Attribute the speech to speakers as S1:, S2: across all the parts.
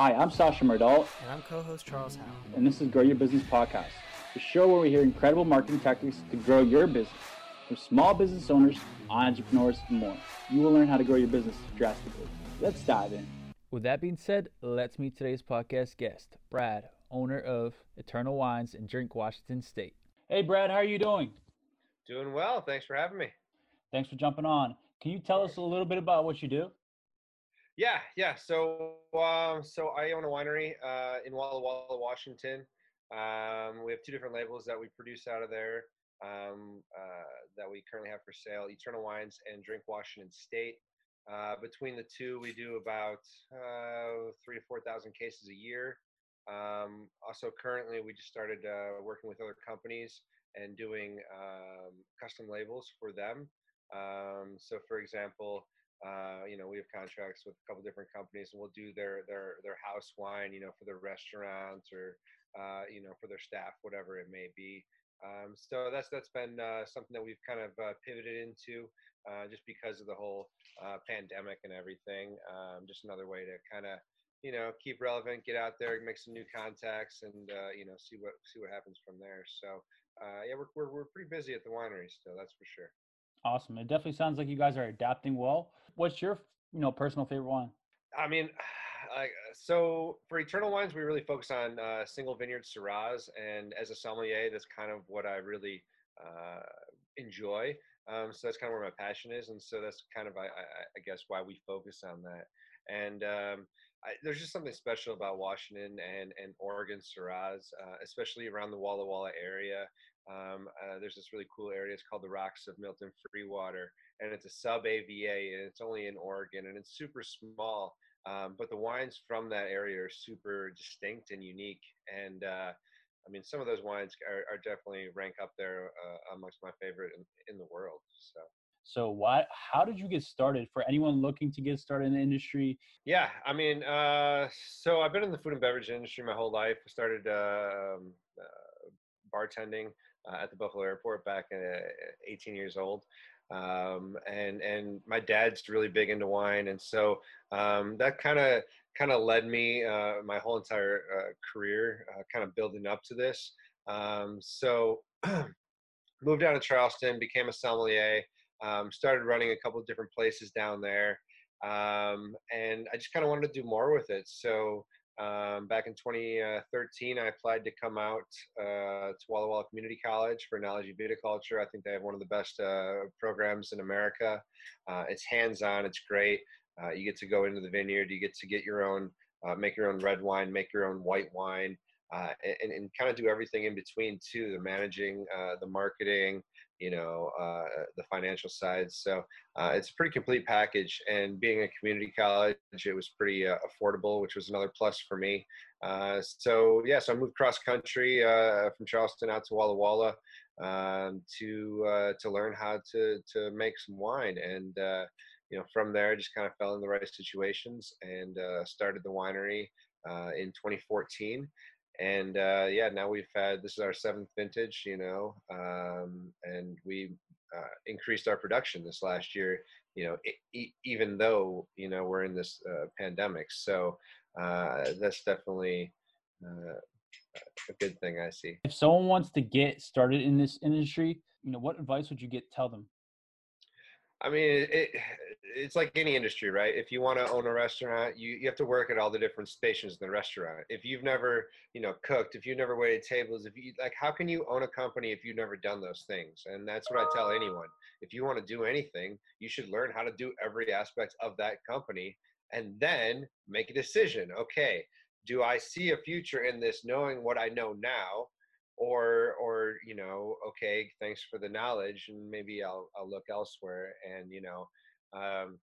S1: Hi, I'm Sasha Mardal,
S2: And I'm co host Charles Howe.
S1: and this is Grow Your Business Podcast, the show where we hear incredible marketing tactics to grow your business from small business owners, entrepreneurs, and more. You will learn how to grow your business drastically. Let's dive in.
S3: With that being said, let's meet today's podcast guest, Brad, owner of Eternal Wines in Drink, Washington State. Hey, Brad, how are you doing?
S4: Doing well. Thanks for having me.
S1: Thanks for jumping on. Can you tell us a little bit about what you do?
S4: Yeah, yeah. So, um, so I own a winery uh, in Walla Walla, Washington. Um, we have two different labels that we produce out of there um, uh, that we currently have for sale: Eternal Wines and Drink Washington State. Uh, between the two, we do about uh, three to four thousand cases a year. Um, also, currently, we just started uh, working with other companies and doing um, custom labels for them. Um, so, for example, uh, you know, we have contracts with a couple different companies, and we'll do their their their house wine, you know, for their restaurants or uh, you know for their staff, whatever it may be. Um, so that's that's been uh, something that we've kind of uh, pivoted into, uh, just because of the whole pandemic and everything. Um, just another way to kind of you know keep relevant, get out there, make some new contacts, and you know see what see what happens from there. So yeah, we're, we're we're pretty busy at the winery still, that's for sure.
S1: Awesome. It definitely sounds like you guys are adapting well. What's your, you know, personal favorite wine?
S4: I mean, like so for Eternal Wines, we really focus on uh, single vineyard Syrahs, and as a sommelier, that's kind of what I really uh, enjoy. Um, so that's kind of where my passion is, and so that's kind of I, I, I guess why we focus on that. And um, I, there's just something special about Washington and and Oregon Syrahs, uh, especially around the Walla Walla area. Um, uh, there's this really cool area. It's called the Rocks of Milton Freewater, and it's a sub AVA, and it's only in Oregon, and it's super small. Um, but the wines from that area are super distinct and unique. And uh, I mean, some of those wines are, are definitely rank up there uh, amongst my favorite in, in the world. So.
S1: So why how did you get started for anyone looking to get started in the industry?
S4: Yeah, I mean, uh, so I've been in the food and beverage industry my whole life. I started um, bartending uh, at the Buffalo Airport back at 18 years old. Um, and and my dad's really big into wine, and so um, that kind of kind of led me uh, my whole entire uh, career, uh, kind of building up to this. Um, so moved down to Charleston, became a sommelier, um, started running a couple different places down there, um, and I just kind of wanted to do more with it. So um, back in 2013, I applied to come out uh, to Walla Walla Community College for Enology Viticulture. I think they have one of the best uh, programs in America. Uh, it's hands-on. It's great. Uh, you get to go into the vineyard. You get to get your own, uh, make your own red wine, make your own white wine, uh, and, and kind of do everything in between too. The managing, the marketing, you know, uh, the financial side. So uh, it's a pretty complete package. And being a community college, it was pretty uh, affordable, which was another plus for me. Uh, so yeah, so I moved cross country uh, from Charleston out to Walla Walla um, to uh, to learn how to to make some wine. And you know, from there, I just kind of fell in the right situations and started the winery in 2014 and uh, yeah, now we've had this is our seventh vintage, you know, um, and we uh, increased our production this last year, you know, e- even though you know we're in this uh, pandemic. So uh, that's definitely uh, a good thing I see.
S1: If someone wants to get started in this industry, you know, what advice would you get? Tell them.
S4: I mean, it, it's like any industry, right? If you want to own a restaurant, you, you have to work at all the different stations in the restaurant. If you've never, you know, cooked, if you've never waited tables, if you like, how can you own a company if you've never done those things? And that's what I tell anyone. If you want to do anything, you should learn how to do every aspect of that company and then make a decision. Okay, do I see a future in this knowing what I know now? Or or you know okay thanks for the knowledge and maybe i'll i'll look elsewhere and you know um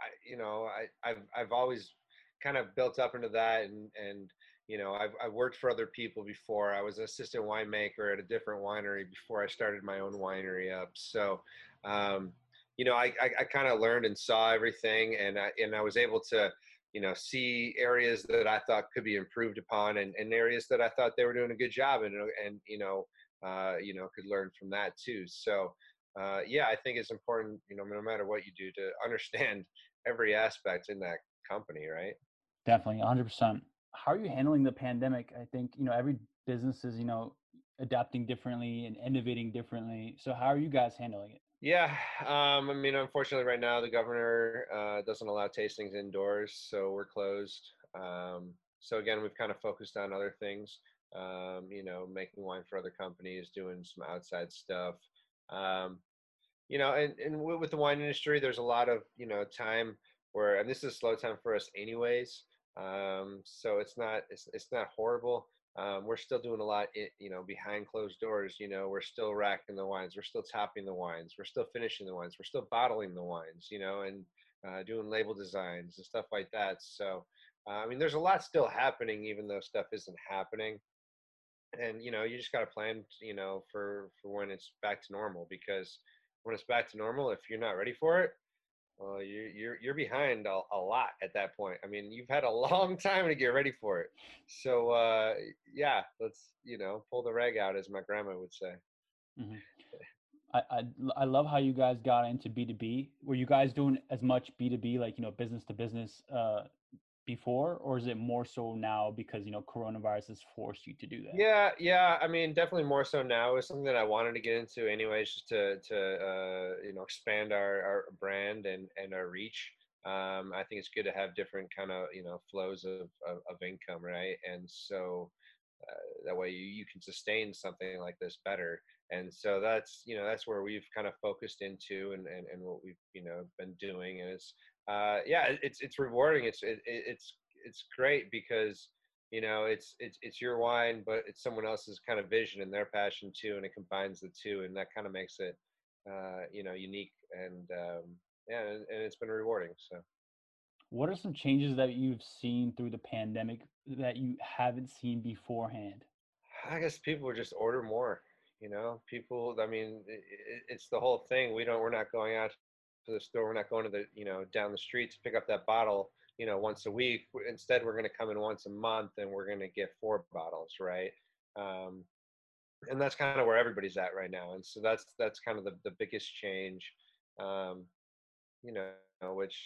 S4: i you know i i've i've always kind of built up into that and and you know i've i've worked for other people before. I was an assistant winemaker at a different winery before i started my own winery up so um you know i i, I kind of learned and saw everything and i and i was able to you know, see areas that I thought could be improved upon and, and areas that I thought they were doing a good job and, and you know, uh, you know, could learn from that too. So, uh, yeah, I think it's important, you know, no matter what you do to understand every aspect in that company, right?
S3: Definitely, 100%. How are you handling the pandemic? I think, you know, every business is, you know, adapting differently and innovating differently. So how are you guys handling it?
S4: Yeah, um, I mean, unfortunately, right now the governor uh, doesn't allow tastings indoors, so we're closed. Um, so again, we've kind of focused on other things. Um, you know, making wine for other companies, doing some outside stuff. Um, you know, and, and with the wine industry, there's a lot of you know time where, and this is slow time for us, anyways. Um, so it's not it's it's not horrible um, we're still doing a lot, you know, behind closed doors. You know, we're still racking the wines, we're still topping the wines, we're still finishing the wines, we're still bottling the wines. You know, and uh, doing label designs and stuff like that. So, uh, I mean, there's a lot still happening, even though stuff isn't happening. And you know, you just got to plan, you know, for for when it's back to normal. Because when it's back to normal, if you're not ready for it, well, you're you're you're behind a, a, lot at that point. I mean, you've had a long time to get ready for it. So uh, yeah, let's you know pull the rag out, as my grandma would say.
S3: Mm-hmm. I, I I love how you guys got into B two B. Were you guys doing as much B two B, like you know, business to business, uh, before or is it more so now because you know coronavirus has forced you to do that?
S4: Yeah yeah i mean definitely more so now is something that i wanted to get into anyways just to to uh, you know expand our, our brand and and our reach. Um, i think it's good to have different kind of you know flows of, of, of income right? And so uh, that way you, you can sustain something like this better. And so that's you know that's where we've kind of focused into and, and, and what we've you know been doing and it's uh, yeah, it's it's rewarding. It's it, it's it's great because you know it's it's it's your wine, but it's someone else's kind of vision and their passion too, and it combines the two, and that kind of makes it uh, you know unique and um, yeah, and, and it's been rewarding. So.
S3: What are some changes that you've seen through the pandemic that you haven't seen beforehand?
S4: I guess people would just order more. You know, people. I mean, it, it's the whole thing. We don't. We're not going out to the store. We're not going to the, you know, down the street to pick up that bottle, you know, once a week. Instead, we're going to come in once a month and we're going to get four bottles, right? Um, and that's kind of where everybody's at right now. And so that's that's kind of the, the biggest change, um, you know, which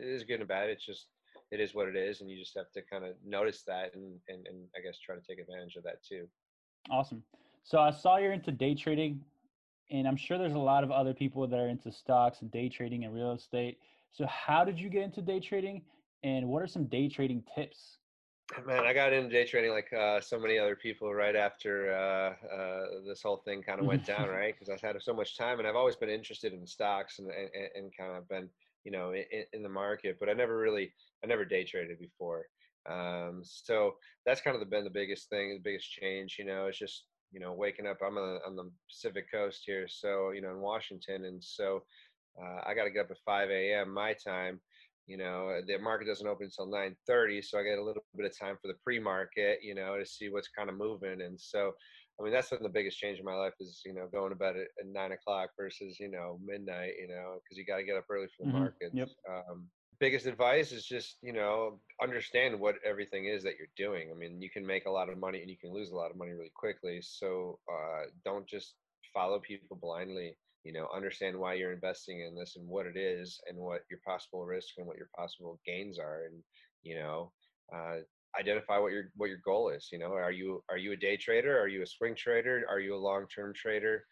S4: is good and bad. It's just it is what it is, and you just have to kind of notice that and, and and I guess try to take advantage of that too.
S3: Awesome. So I saw you're into day trading and I'm sure there's a lot of other people that are into stocks and day trading and real estate. So, how did you get into day trading, and what are some day trading tips?
S4: Man, I got into day trading like uh, so many other people right after uh, uh, this whole thing kind of went down, right? Because I've had so much time, and I've always been interested in stocks and and, and kind of been, you know, in, in, the market, but I never really, I never day traded before. Um, so that's kind of the, been the biggest thing, the biggest change. You know, it's just you know, waking up. I'm on the, on the Pacific Coast here, so you know, in Washington, and so uh, I got to get up at 5 a.m. my time. You know, the market doesn't open until 9:30, so I get a little bit of time for the pre-market. You know, to see what's kind of moving, and so. I mean, that's been the biggest change in my life is, you know, going to bed at, at nine o'clock versus, you know, midnight, you know, because you got to get up early for the mm-hmm. markets.
S3: Yep.
S4: Um, biggest advice is just you know understand what everything is that you're doing. I mean you can make a lot of money and you can lose a lot of money really quickly so uh, don't just follow people blindly you know understand why you're investing in this and what it is and what your possible risk and what your possible gains are and you know uh, identify what your what your goal is you know. Are you are you a day trader? Are you a swing trader? Are you a long-term trader?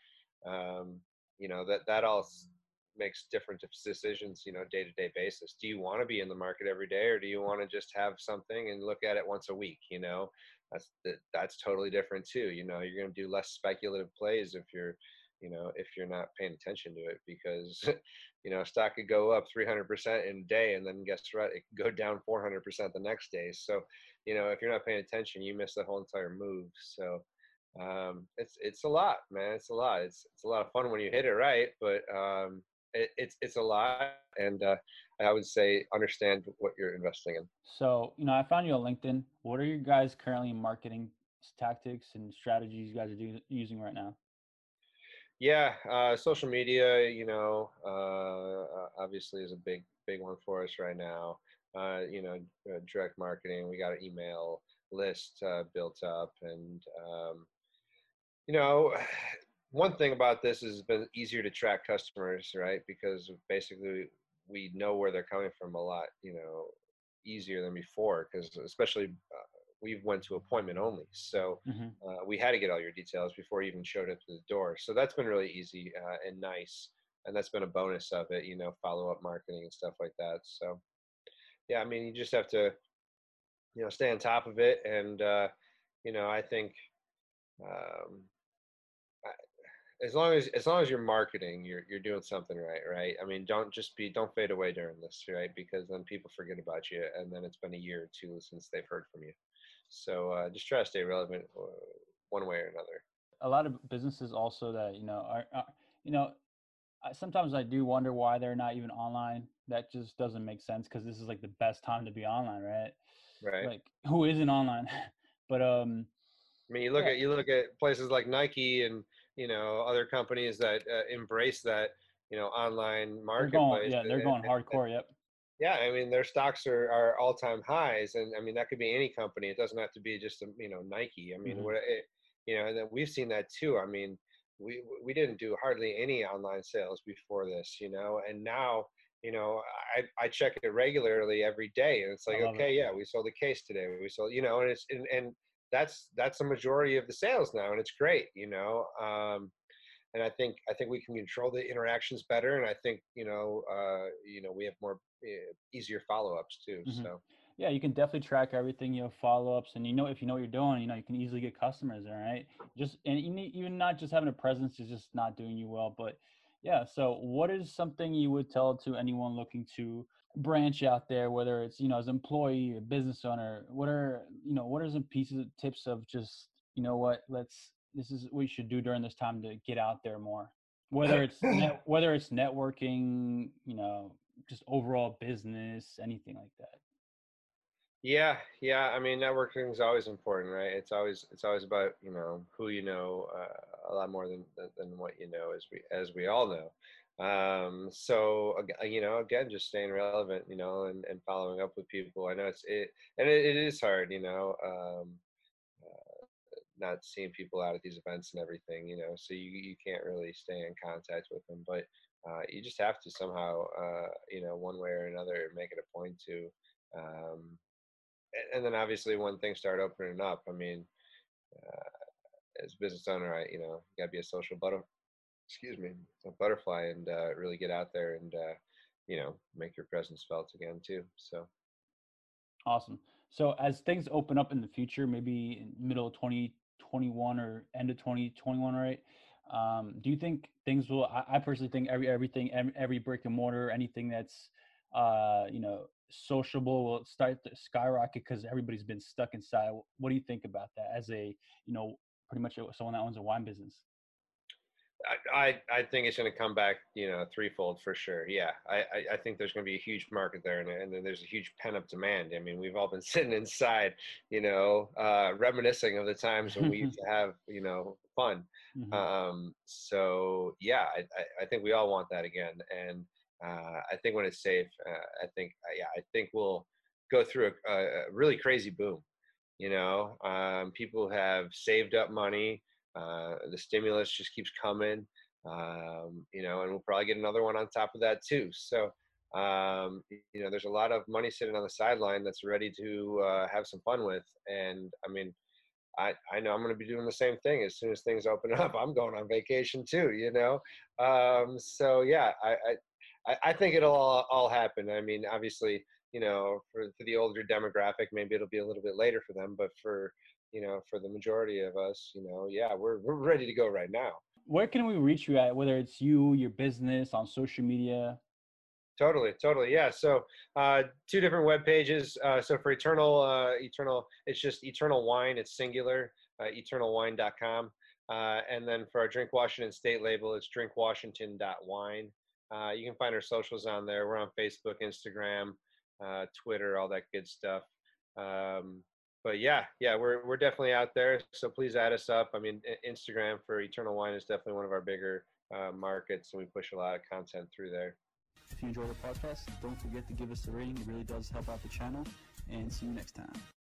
S4: Um, you know that that all makes different decisions you know day to day basis. Do you want to be in the market every day or do you want to just have something and look at it once a week you know? That's that's totally different too you know? You're going to do less speculative plays if you're you know if you're not paying attention to it because you know stock could go up 300% in a day and then guess what? It could go down 400% the next day. So you know if you're not paying attention you miss the whole entire move. So um, it's it's a lot man it's a lot. It's it's a lot of fun when you hit it right but um, it, it's it's a lot, and uh, I would say understand what you're investing in.
S3: So you know, I found you on LinkedIn. What are you guys currently marketing tactics and strategies you guys are do, using right now?
S4: Yeah, uh, social media, you know, uh, obviously is a big big one for us right now. Uh, you know, uh, direct marketing. We got an email list uh, built up, and um, you know, one thing about this is it's been easier to track customers, right? Because basically we know where they're coming from a lot, you know, easier than before because especially uh, we went to appointment only, so
S3: Mhm.
S4: uh, we had to get all your details before you even showed up to the door. So that's been really easy uh, and nice, and that's been a bonus of it, you know, follow up marketing and stuff like that. So yeah, I mean, you just have to you know stay on top of it, and uh, you know, I think. Um, as long as as long as you're marketing, you're you're doing something right, right? I mean, don't just be don't fade away during this, right? Because then people forget about you, and then it's been a year or two since they've heard from you. So uh, just try to stay relevant uh, one way or another.
S3: a lot of businesses also that you know are, are you know I, sometimes i do wonder why they're not even online that just doesn't make sense because this is like the best time to be online right
S4: Right.
S3: like who isn't online but um
S4: I mean, you look
S3: yeah.
S4: at you look at places like Nike and you know other companies that uh, embrace that you know online
S3: they're
S4: marketplace.
S3: going yeah they're
S4: and-
S3: going
S4: and- and-
S3: hardcore yep
S4: Yeah, I mean their stocks are, are all time highs, and I mean that could be any company. It doesn't have to be just a, you know Nike. I mean,
S3: Mhm.
S4: what it, you know, and then we've seen that too. I mean, we we didn't do hardly any online sales before this, you know, and now you know I I check it regularly every day, and it's like
S3: love it.
S4: okay, yeah, we sold a case today. We sold, you know, and it's and, and that's that's the majority of the sales now, and it's great, you know. Um, and I think I think we can control the interactions better, and I think you know uh, you know we have more uh, easier follow ups too.
S3: Mhm.
S4: So
S3: yeah you can definitely track everything you know follow-ups and you know if you know what you're doing you know you can easily get customers all right just and you need, even not just having a presence is just not doing you well but yeah so what is something you would tell to anyone looking to branch out there whether it's you know as an employee or business owner what are you know what are some pieces of tips of just you know what let's this is what you should do during this time to get out there more whether it's net, whether it's networking you know just overall business anything like that
S4: yeah, yeah. I mean, networking is always important, right? It's always it's always about you know who you know uh, a lot more than than- than what you know, as we as we all know. Um, so you know, again, just staying relevant, you know, and, and following up with people. I know it's it, and it, it is hard, you know. Um, uh, not seeing people out at these events and everything, you know, so you, you can't really stay in contact with them, but uh, you just have to somehow, uh, you know, one way or another, make it a point to. Um, a- and then obviously when things start opening up, I mean, uh, as a business owner, I, you know, you gotta be a social butter, excuse me, a butterfly and uh, really get out there and, uh, you know, make your presence felt again too. So.
S3: Awesome. So as things open up in the future, maybe in middle of 2021 or end of 2021, right? Um, do you think things will? I, I personally think every everything, every, brick and mortar, anything that's uh, you know sociable will start to skyrocket because everybody's been stuck inside. What do you think about that? As a you know pretty much someone that owns a wine business.
S4: I, I I think it's going to come back, you know, threefold for sure. Yeah, I, I, I think there's going to be a huge market there, and, and then there's a huge pent up demand. I mean, we've all been sitting inside, you know, uh, reminiscing of the times when we used to have, you know, fun.
S3: Mhm.
S4: Um, so yeah, I, I, I think we all want that again, and uh, I think when it's safe, uh, I think uh, yeah, I think we'll go through a, a a really crazy boom. You know, um, people have saved up money. Uh, the stimulus just keeps coming, um, you know, and we'll probably get another one on top of that too. So, um, you know, there's a lot of money sitting on the sideline that's ready to uh, have some fun with. And I mean, I, I know I'm going to be doing the same thing as soon as things open up. I'm going on vacation too, you know. Um, so yeah, I, I I- think it'll all, all happen. I mean, obviously, you know, for, for the older demographic, maybe it'll be a little bit later for them, but for you know, for the majority of us, you know, yeah, we're we're ready to go right now.
S3: Where can we reach you at? Whether it's you, your business, on social media.
S4: Totally, totally, yeah. So uh, two different web pages. Uh, so for Eternal, uh, Eternal, it's just Eternal Wine. It's singular. Uh, eternalwine.com. Uh, and then for our Drink Washington state label, it's drinkwashington.wine. Uh, you can find our socials on there. We're on Facebook, Instagram, uh, Twitter, all that good stuff. Um, but yeah, yeah, we're we're definitely out there. So please add us up. I mean, Instagram for Eternal Wine is definitely one of our bigger uh, markets, and we push a lot of content through there.
S2: If you enjoyed the podcast, don't forget to give us a rating. It really does help out the channel. And see you next time.